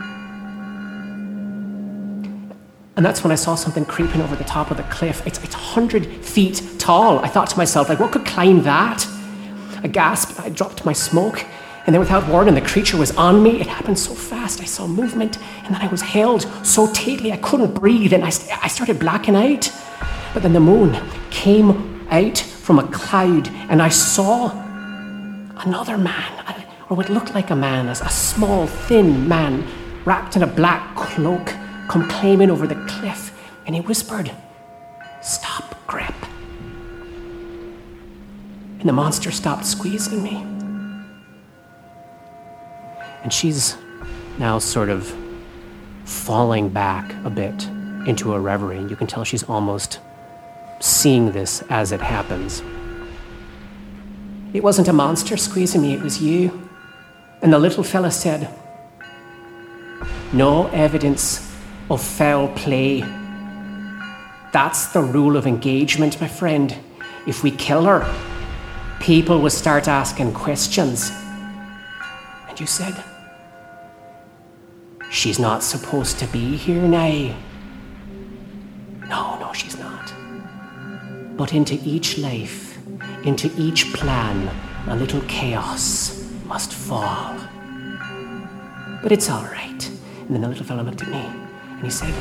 And that's when I saw something creeping over the top of the cliff. It's, it's 100 feet tall. I thought to myself, like, what could climb that? I gasped, I dropped my smoke, and then without warning, the creature was on me. It happened so fast. I saw movement, and then I was held so tightly I couldn't breathe, and I, I started blacking out. But then the moon came out from a cloud, and I saw another man, or what looked like a man, as a small, thin man wrapped in a black cloak come climbing over the cliff, and he whispered, Stop, Grip. And the monster stopped squeezing me. And she's now sort of falling back a bit into a reverie. You can tell she's almost seeing this as it happens. It wasn't a monster squeezing me, it was you. And the little fella said, No evidence of foul play. That's the rule of engagement, my friend. If we kill her, people will start asking questions. And you said, She's not supposed to be here now. No, no, she's not. But into each life, into each plan, a little chaos must fall. But it's all right. And then the little fellow looked at me and he said,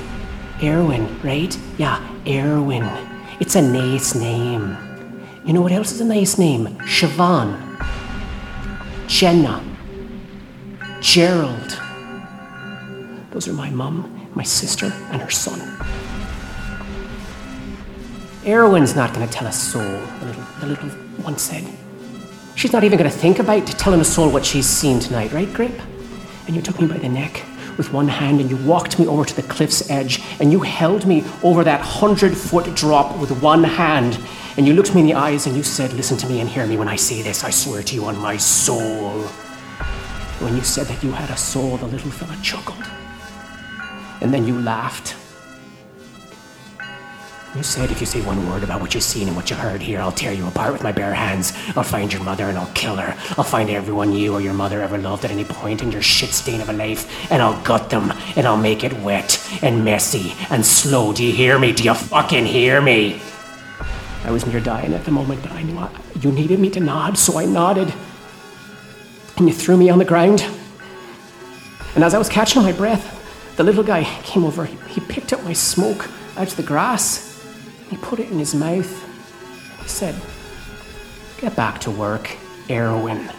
Erwin, right? Yeah, Erwin. It's a nice name. You know what else is a nice name? Siobhan. Jenna. Gerald. Those are my mum, my sister, and her son. Erwin's not going to tell a soul, the little, the little one said. She's not even going to think about telling a soul what she's seen tonight, right, Grip? And you took me by the neck with one hand and you walked me over to the cliff's edge and you held me over that hundred foot drop with one hand and you looked me in the eyes and you said, Listen to me and hear me when I say this. I swear to you on my soul. When you said that you had a soul, the little fella chuckled. And then you laughed. You said if you say one word about what you've seen and what you heard here, I'll tear you apart with my bare hands. I'll find your mother and I'll kill her. I'll find everyone you or your mother ever loved at any point in your shit stain of a life, and I'll gut them and I'll make it wet and messy and slow. Do you hear me? Do you fucking hear me? I was near dying at the moment, but I knew I, you needed me to nod, so I nodded. And you threw me on the ground. And as I was catching my breath, the little guy came over. He picked up my smoke out of the grass. He put it in his mouth. He said, Get back to work, Erwin.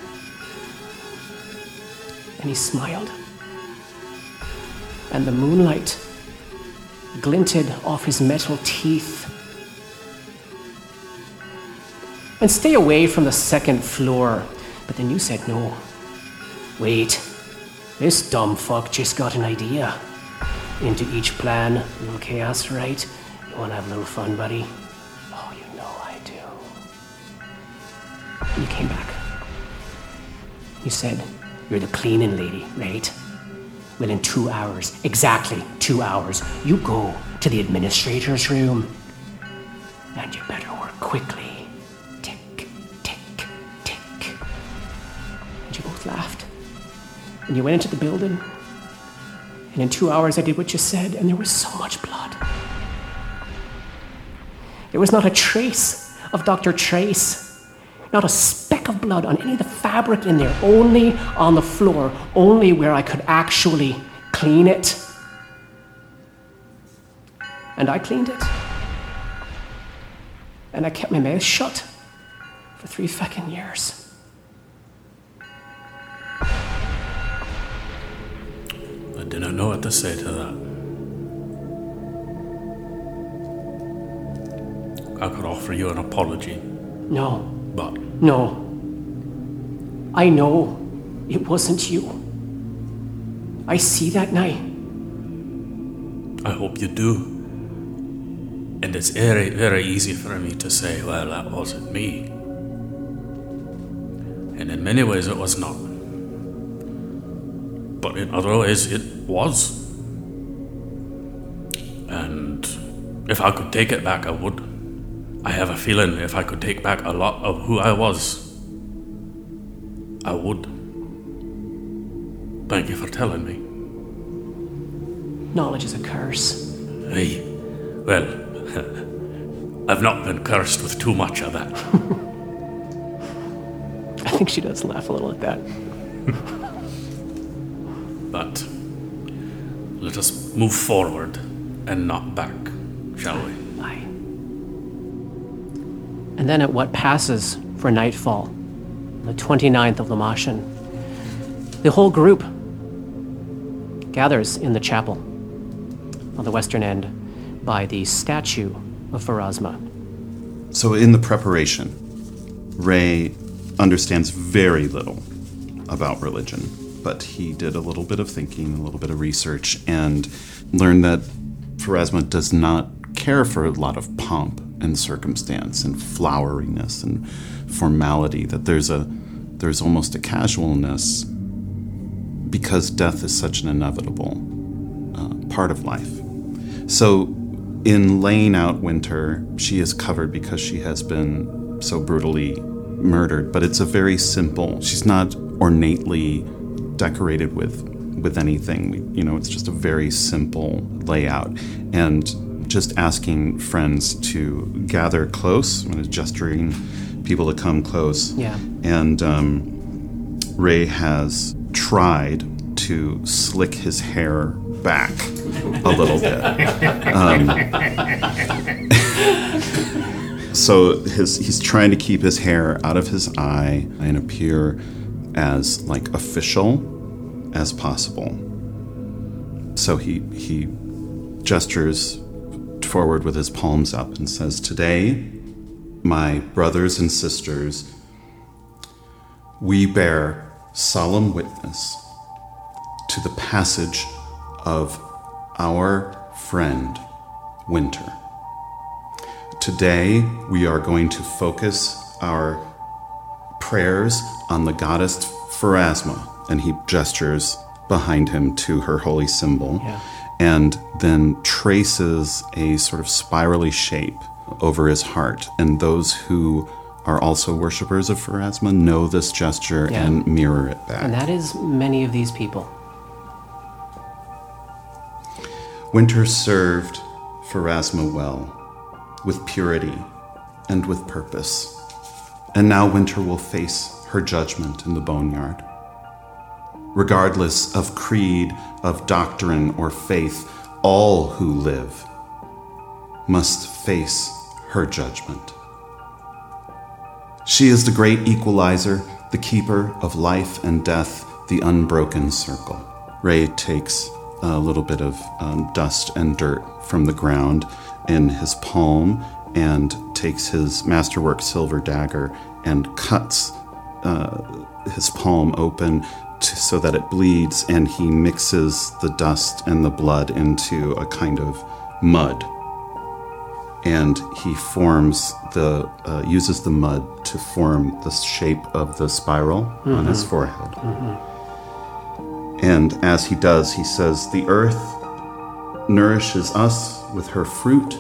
And he smiled. And the moonlight glinted off his metal teeth. And stay away from the second floor. But then you said no. Wait, this dumb fuck just got an idea. Into each plan, little chaos, right? You wanna have a little fun, buddy? Oh, you know I do. You came back. You said, You're the cleaning lady, right? Well, in two hours, exactly two hours, you go to the administrator's room. And you better work quickly. Tick, tick, tick. And you both laughed. And you went into the building. And in two hours, I did what you said, and there was so much blood. There was not a trace of Dr. Trace, not a speck of blood on any of the fabric in there, only on the floor, only where I could actually clean it. And I cleaned it. And I kept my mouth shut for three fucking years. I didn't know what to say to that. I could offer you an apology, No, but no. I know it wasn't you. I see that night. I hope you do. And it's very, very easy for me to say, well, that wasn't me. And in many ways, it was not. But in other ways, it was. And if I could take it back, I would. I have a feeling if I could take back a lot of who I was, I would. Thank you for telling me. Knowledge is a curse. Hey, well, I've not been cursed with too much of that. I think she does laugh a little at that. But let us move forward and not back, shall we? And then at what passes for nightfall, the 29th of Lamashan, the whole group gathers in the chapel on the western end by the statue of Pharasma. So, in the preparation, Ray understands very little about religion, but he did a little bit of thinking, a little bit of research, and learned that Pharasma does not care for a lot of pomp and circumstance and floweriness and formality. That there's a there's almost a casualness because death is such an inevitable uh, part of life. So, in laying out Winter, she is covered because she has been so brutally murdered, but it's a very simple. She's not ornately decorated with with anything. We- You know, it's just a very simple layout, and just asking friends to gather close. Gesturing people to come close. Yeah. And um, Ray has tried to slick his hair back a little bit. Um, so his he's trying to keep his hair out of his eye and appear as like official as possible. So he he gestures forward with his palms up and says, "Today, my brothers and sisters, we bear solemn witness to the passage of our friend Winter. Today, we are going to focus our prayers on the goddess Pharasma, and he gestures behind him to her holy symbol, Yeah. And then traces a sort of spirally shape over his heart. And those who are also worshippers of Pharasma know this gesture Yeah. and mirror it back. And that is many of these people. Winter served Pharasma well, with purity and with purpose. And now Winter will face her judgment in the boneyard. Regardless of creed, of doctrine, or faith, all who live must face her judgment. She is the great equalizer, the keeper of life and death, the unbroken circle. Ray takes a little bit of um, dust and dirt from the ground in his palm and takes his masterwork silver dagger and cuts uh, his palm open so that it bleeds, and he mixes the dust and the blood into a kind of mud. And he forms the uh, uses the mud to form the shape of the spiral on his forehead. And as he does, he says, The earth nourishes us with her fruit.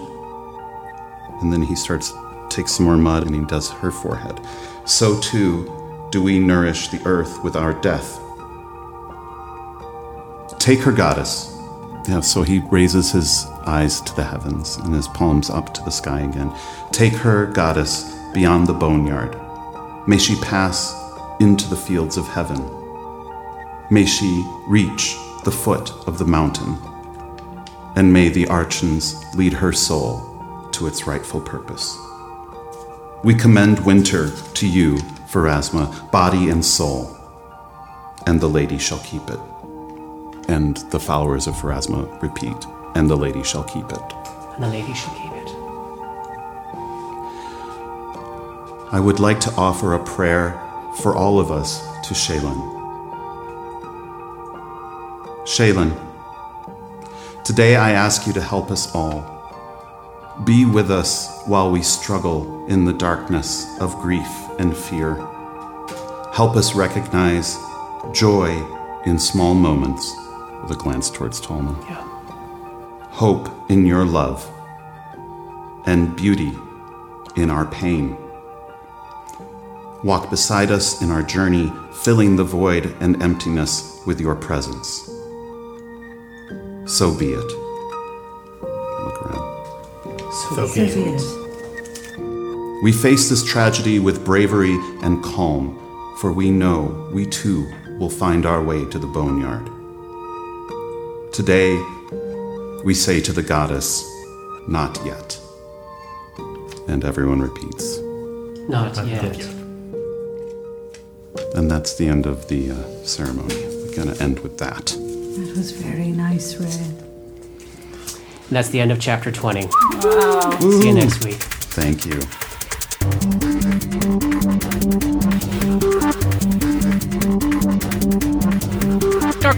And then he starts, takes some more mud and he does her forehead. So too do we nourish the earth with our death. Take her, goddess. Yeah, so he raises his eyes to the heavens and his palms up to the sky again. Take her, goddess, beyond the boneyard. May she pass into the fields of heaven. May she reach the foot of the mountain. And may the archons lead her soul to its rightful purpose. We commend winter to you, Pharasma, body and soul, and the lady shall keep it. And the followers of Pharasma repeat, and the lady shall keep it. And the lady shall keep it. I would like to offer a prayer for all of us to Shelyn. Shelyn, today I ask you to help us all. Be with us while we struggle in the darkness of grief and fear. Help us recognize joy in small moments, with a glance towards Tolman. Yeah. Hope in your love, and beauty in our pain. Walk beside us in our journey, filling the void and emptiness with your presence. So be it. Look around. So be it. We face this tragedy with bravery and calm, for we know we too will find our way to the boneyard. Today, we say to the goddess, Not yet. And everyone repeats. Not yet. And that's the end of the uh, ceremony. We're going to end with that. That was very nice, Red. And that's the end of chapter 20. See you next week. Thank you.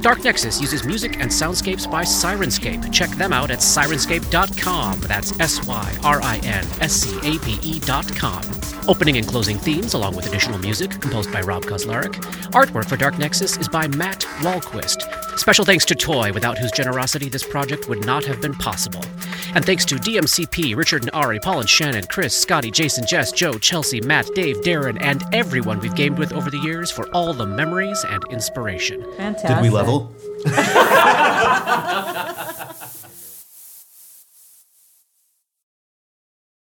Dark Nexus uses music and soundscapes by Syrinscape. Check them out at syrinscape.com. That's S Y R I N S C A P E.com. Opening and closing themes, along with additional music, composed by Rob Kauzlaric. Artwork for Dark Nexus is by Matt Wahlquist. Special thanks to Toy, without whose generosity this project would not have been possible. And thanks to DMCP, Richard and Ari, Paul and Shannon, Chris, Scotty, Jason, Jess, Joe, Chelsea, Matt, Dave, Darren, and everyone we've gamed with over the years for all the memories and inspiration. Fantastic. Did we level?